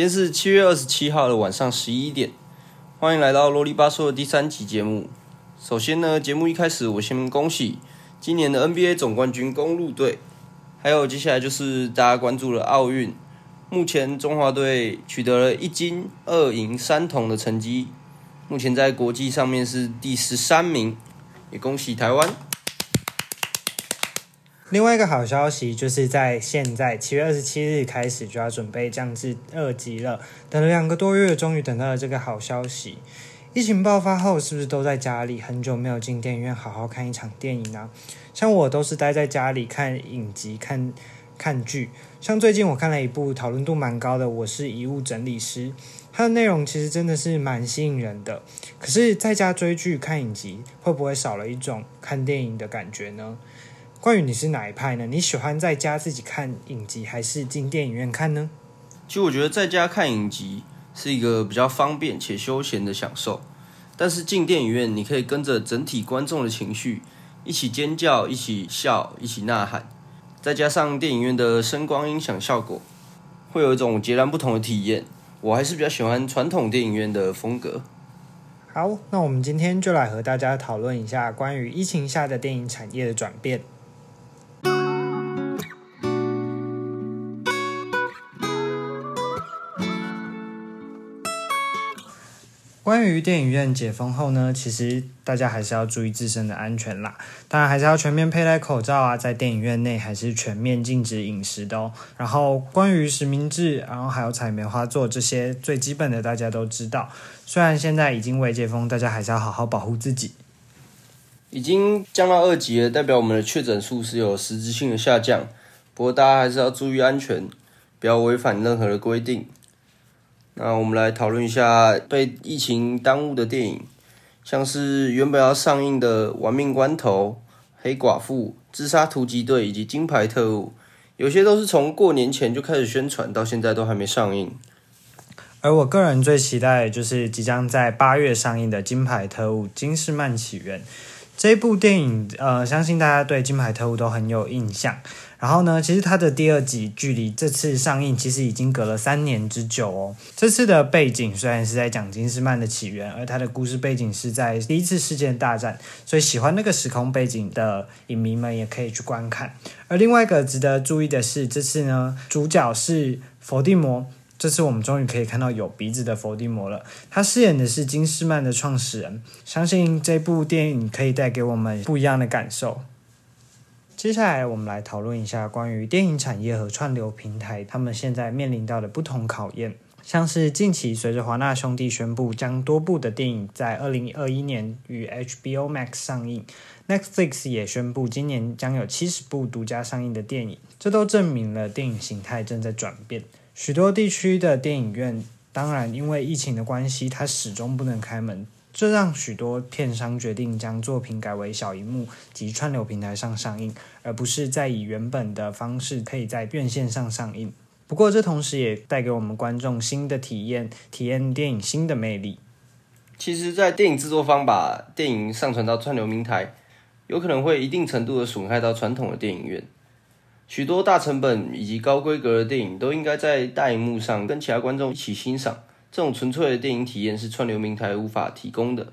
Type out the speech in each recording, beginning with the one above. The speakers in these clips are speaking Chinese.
今天是七月二十七号的晚上十一点，欢迎来到啰里吧嗦的第三集节目。首先呢，节目一开始我先恭喜今年的 NBA 总冠军公路队，还有接下来就是大家关注的奥运，目前中华队取得了一金二银三铜的成绩，目前在国际上面是第十三名，也恭喜台湾。另外一个好消息就是在现在七月二十七日开始就要准备降至二级了。等了两个多月，终于等到了这个好消息。疫情爆发后，是不是都在家里很久没有进电影院好好看一场电影啊？像我都是待在家里看影集、看看剧。像最近我看了一部讨论度蛮高的《我是遗物整理师》，它的内容其实真的是蛮吸引人的。可是在家追剧看影集，会不会少了一种看电影的感觉呢？关于你是哪一派呢？你喜欢在家自己看影集，还是进电影院看呢？其实我觉得在家看影集是一个比较方便且休闲的享受，但是进电影院你可以跟着整体观众的情绪一起尖叫、一起笑、一起呐喊，再加上电影院的声光音响效果，会有一种截然不同的体验。我还是比较喜欢传统电影院的风格。好，那我们今天就来和大家讨论一下关于疫情下的电影产业的转变。关于电影院解封后呢，其实大家还是要注意自身的安全啦。当然还是要全面佩戴口罩啊，在电影院内还是全面禁止饮食的哦。然后关于实名制，然后还有采棉花座这些最基本的，大家都知道。虽然现在已经未解封，大家还是要好好保护自己。已经降到二级了，代表我们的确诊数是有实质性的下降。不过大家还是要注意安全，不要违反任何的规定。那我们来讨论一下被疫情耽误的电影，像是原本要上映的《玩命关头》《黑寡妇》《自杀突击队》以及《金牌特务》，有些都是从过年前就开始宣传，到现在都还没上映。而我个人最期待就是即将在八月上映的《金牌特务：金士曼起源》这部电影。呃，相信大家对《金牌特务》都很有印象。然后呢，其实它的第二集距离这次上映其实已经隔了三年之久哦。这次的背景虽然是在讲金斯曼的起源，而它的故事背景是在第一次世界大战，所以喜欢那个时空背景的影迷们也可以去观看。而另外一个值得注意的是，这次呢主角是伏地魔，这次我们终于可以看到有鼻子的伏地魔了。他饰演的是金斯曼的创始人，相信这部电影可以带给我们不一样的感受。接下来，我们来讨论一下关于电影产业和串流平台他们现在面临到的不同考验。像是近期随着华纳兄弟宣布将多部的电影在二零二一年与 HBO Max 上映，Netflix 也宣布今年将有七十部独家上映的电影，这都证明了电影形态正在转变。许多地区的电影院，当然因为疫情的关系，它始终不能开门。这让许多片商决定将作品改为小荧幕及串流平台上上映，而不是再以原本的方式可以在院线上上映。不过，这同时也带给我们观众新的体验，体验电影新的魅力。其实，在电影制作方把电影上传到串流平台，有可能会一定程度的损害到传统的电影院。许多大成本以及高规格的电影都应该在大荧幕上跟其他观众一起欣赏。这种纯粹的电影体验是串流平台无法提供的。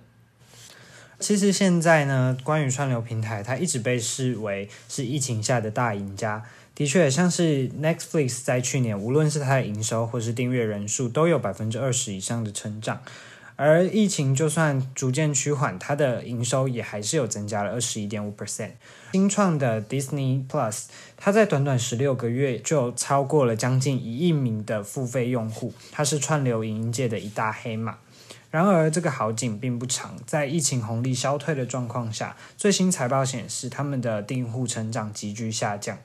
其实现在呢，关于串流平台，它一直被视为是疫情下的大赢家。的确，像是 Netflix 在去年，无论是它的营收或是订阅人数，都有百分之二十以上的成长。而疫情就算逐渐趋缓，它的营收也还是有增加了二十一点五 percent。新创的 Disney Plus，它在短短十六个月就超过了将近一亿名的付费用户，它是串流影音界的一大黑马。然而，这个好景并不长，在疫情红利消退的状况下，最新财报显示，他们的订户成长急剧下降。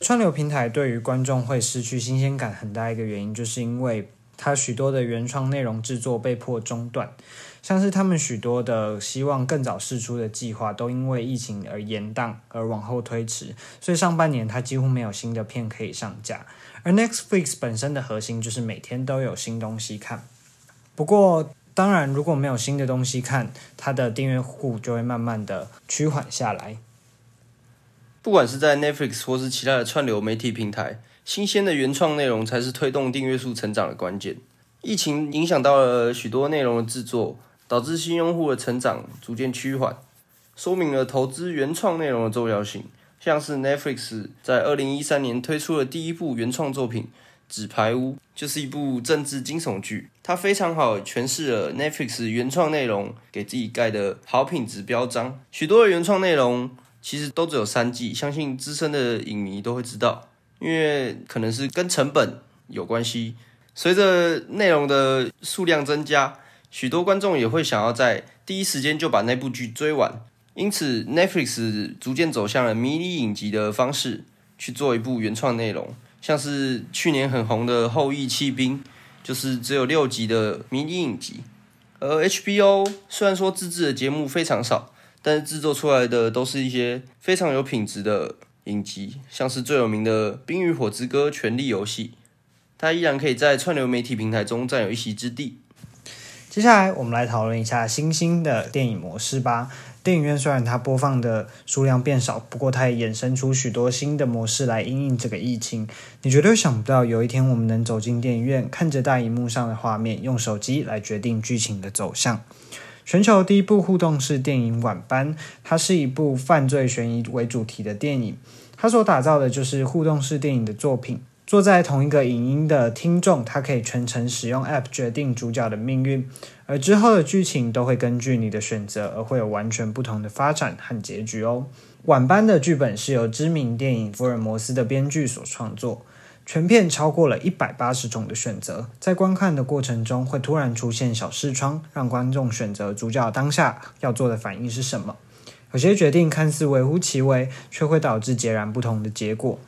串流平台对于观众会失去新鲜感，很大一个原因就是因为。它许多的原创内容制作被迫中断，像是他们许多的希望更早释出的计划，都因为疫情而延宕而往后推迟，所以上半年它几乎没有新的片可以上架。而 Netflix 本身的核心就是每天都有新东西看。不过，当然如果没有新的东西看，它的订阅户就会慢慢的趋缓下来。不管是在 Netflix 或是其他的串流媒体平台。新鲜的原创内容才是推动订阅数成长的关键。疫情影响到了许多内容的制作，导致新用户的成长逐渐趋缓，说明了投资原创内容的重要性。像是 Netflix 在二零一三年推出的第一部原创作品《纸牌屋》，就是一部政治惊悚剧，它非常好诠释了 Netflix 原创内容给自己盖的好品质标章。许多的原创内容其实都只有三季，相信资深的影迷都会知道，因为可能是跟成本有关系。随着内容的数量增加，许多观众也会想要在第一时间就把那部剧追完。因此，Netflix 逐渐走向了迷你影集的方式去做一部原创内容，像是去年很红的《后羿弃兵》，就是只有六集的迷你影集。而 HBO 虽然说自制的节目非常少，但是制作出来的都是一些非常有品质的影集，像是最有名的《冰与火之歌：权力游戏》，它依然可以在串流媒体平台中占有一席之地。接下来，我们来讨论一下新兴的电影模式吧。电影院虽然它播放的数量变少，不过它也衍生出许多新的模式来应应这个疫情。你绝对想不到，有一天我们能走进电影院，看着大荧幕上的画面，用手机来决定剧情的走向。全球第一部互动式电影《晚班》，它是一部犯罪悬疑为主题的电影，它所打造的就是互动式电影的作品。坐在同一个影音的听众，他可以全程使用 App 决定主角的命运，而之后的剧情都会根据你的选择而会有完全不同的发展和结局哦。晚班的剧本是由知名电影《福尔摩斯》的编剧所创作，全片超过了一百八十种的选择，在观看的过程中会突然出现小视窗，让观众选择主角当下要做的反应是什么。有些决定看似微乎其微，却会导致截然不同的结果。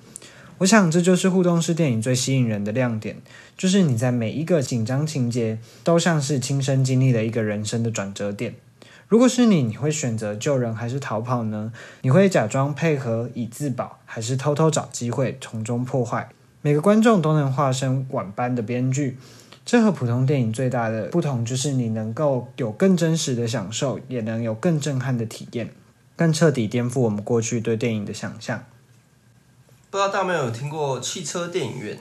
我想，这就是互动式电影最吸引人的亮点，就是你在每一个紧张情节都像是亲身经历了一个人生的转折点。如果是你，你会选择救人还是逃跑呢？你会假装配合以自保，还是偷偷找机会从中破坏？每个观众都能化身晚班的编剧，这和普通电影最大的不同就是你能够有更真实的享受，也能有更震撼的体验，更彻底颠覆我们过去对电影的想象。不知道大家有没有听过汽车电影院？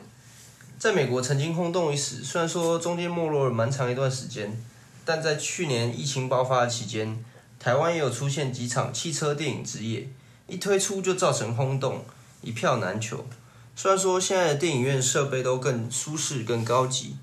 在美国曾经轰动一时，虽然说中间没落了蛮长一段时间，但在去年疫情爆发的期间，台湾也有出现几场汽车电影之夜，一推出就造成轰动，一票难求。虽然说现在的电影院设备都更舒适、更高级，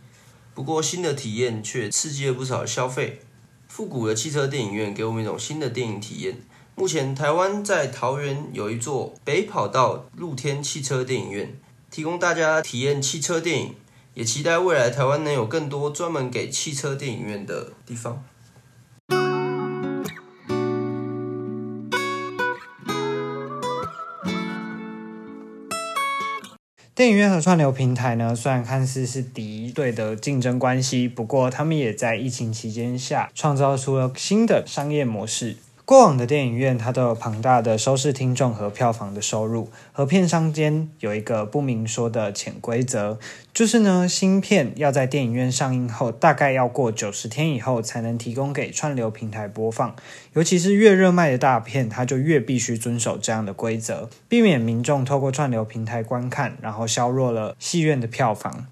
不过新的体验却刺激了不少消费。复古的汽车电影院给我们一种新的电影体验。目前，台湾在桃园有一座北跑道露天汽车电影院，提供大家体验汽车电影，也期待未来台湾能有更多专门给汽车电影院的地方。电影院和串流平台呢，虽然看似是敌对的竞争关系，不过他们也在疫情期间下创造出了新的商业模式。过往的电影院，它都有庞大的收视听众和票房的收入，和片商间有一个不明说的潜规则，就是呢，新片要在电影院上映后，大概要过九十天以后才能提供给串流平台播放。尤其是越热卖的大片，它就越必须遵守这样的规则，避免民众透过串流平台观看，然后削弱了戏院的票房。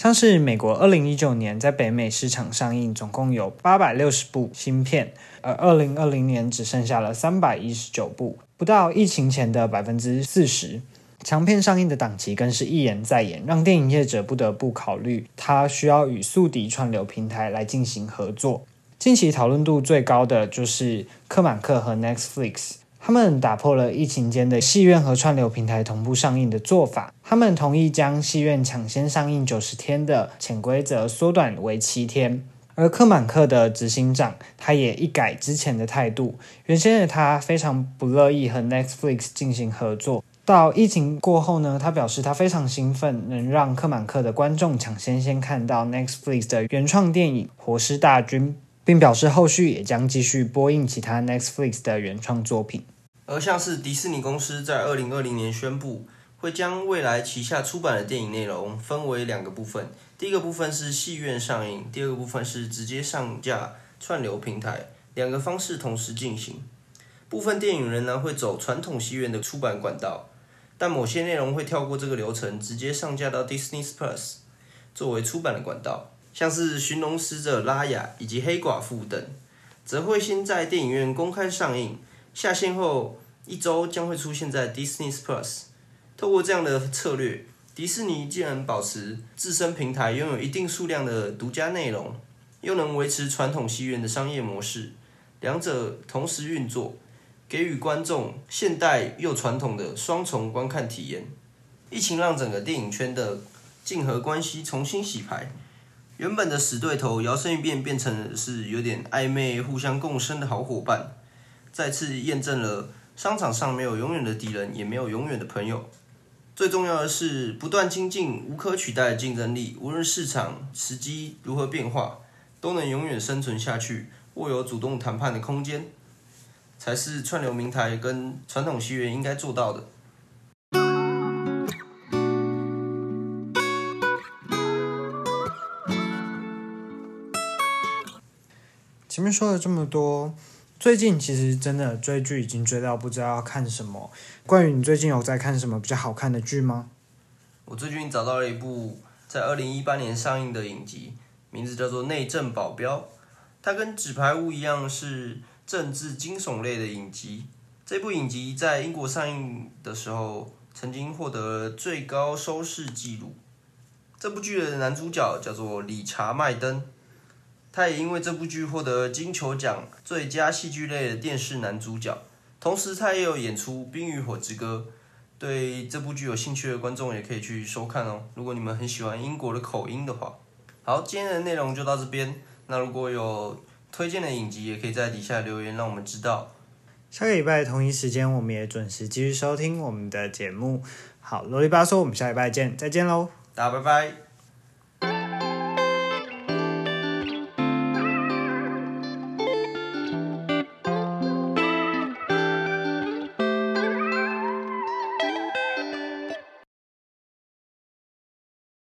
像是美国二零一九年在北美市场上映，总共有八百六十部新片，而二零二零年只剩下了三百一十九部，不到疫情前的百分之四十。强片上映的档期更是一延再延，让电影业者不得不考虑，他需要与宿敌串流平台来进行合作。近期讨论度最高的就是科满克和 Netflix。他们打破了疫情间的戏院和串流平台同步上映的做法，他们同意将戏院抢先上映九十天的潜规则缩短为七天。而克满克的执行长他也一改之前的态度，原先的他非常不乐意和 Netflix 进行合作，到疫情过后呢，他表示他非常兴奋，能让克满克的观众抢先先看到 Netflix 的原创电影《活尸大军》。并表示后续也将继续播映其他 Netflix 的原创作品。而像是迪士尼公司在二零二零年宣布，会将未来旗下出版的电影内容分为两个部分，第一个部分是戏院上映，第二个部分是直接上架串流平台，两个方式同时进行。部分电影仍然会走传统戏院的出版管道，但某些内容会跳过这个流程，直接上架到 Disney Plus 作为出版的管道。像是《寻龙使者》拉雅以及《黑寡妇》等，则会先在电影院公开上映，下线后一周将会出现在 Disney Plus。透过这样的策略，迪士尼既然保持自身平台拥有一定数量的独家内容，又能维持传统戏院的商业模式，两者同时运作，给予观众现代又传统的双重观看体验。疫情让整个电影圈的竞合关系重新洗牌。原本的死对头摇身一变，变成是有点暧昧、互相共生的好伙伴，再次验证了商场上没有永远的敌人，也没有永远的朋友。最重要的是，不断精进无可取代的竞争力，无论市场时机如何变化，都能永远生存下去，握有主动谈判的空间，才是串流平台跟传统戏院应该做到的。面说了这么多，最近其实真的追剧已经追到不知道要看什么。关于你最近有在看什么比较好看的剧吗？我最近找到了一部在二零一八年上映的影集，名字叫做《内政保镖》。它跟《纸牌屋》一样是政治惊悚类的影集。这部影集在英国上映的时候，曾经获得最高收视纪录。这部剧的男主角叫做理查麦登。他也因为这部剧获得金球奖最佳戏剧类的电视男主角，同时他也有演出《冰与火之歌》。对这部剧有兴趣的观众也可以去收看哦。如果你们很喜欢英国的口音的话，好，今天的内容就到这边。那如果有推荐的影集，也可以在底下留言让我们知道。下个礼拜同一时间，我们也准时继续收听我们的节目。好，啰里吧嗦，我们下礼拜见，再见喽，大家拜拜。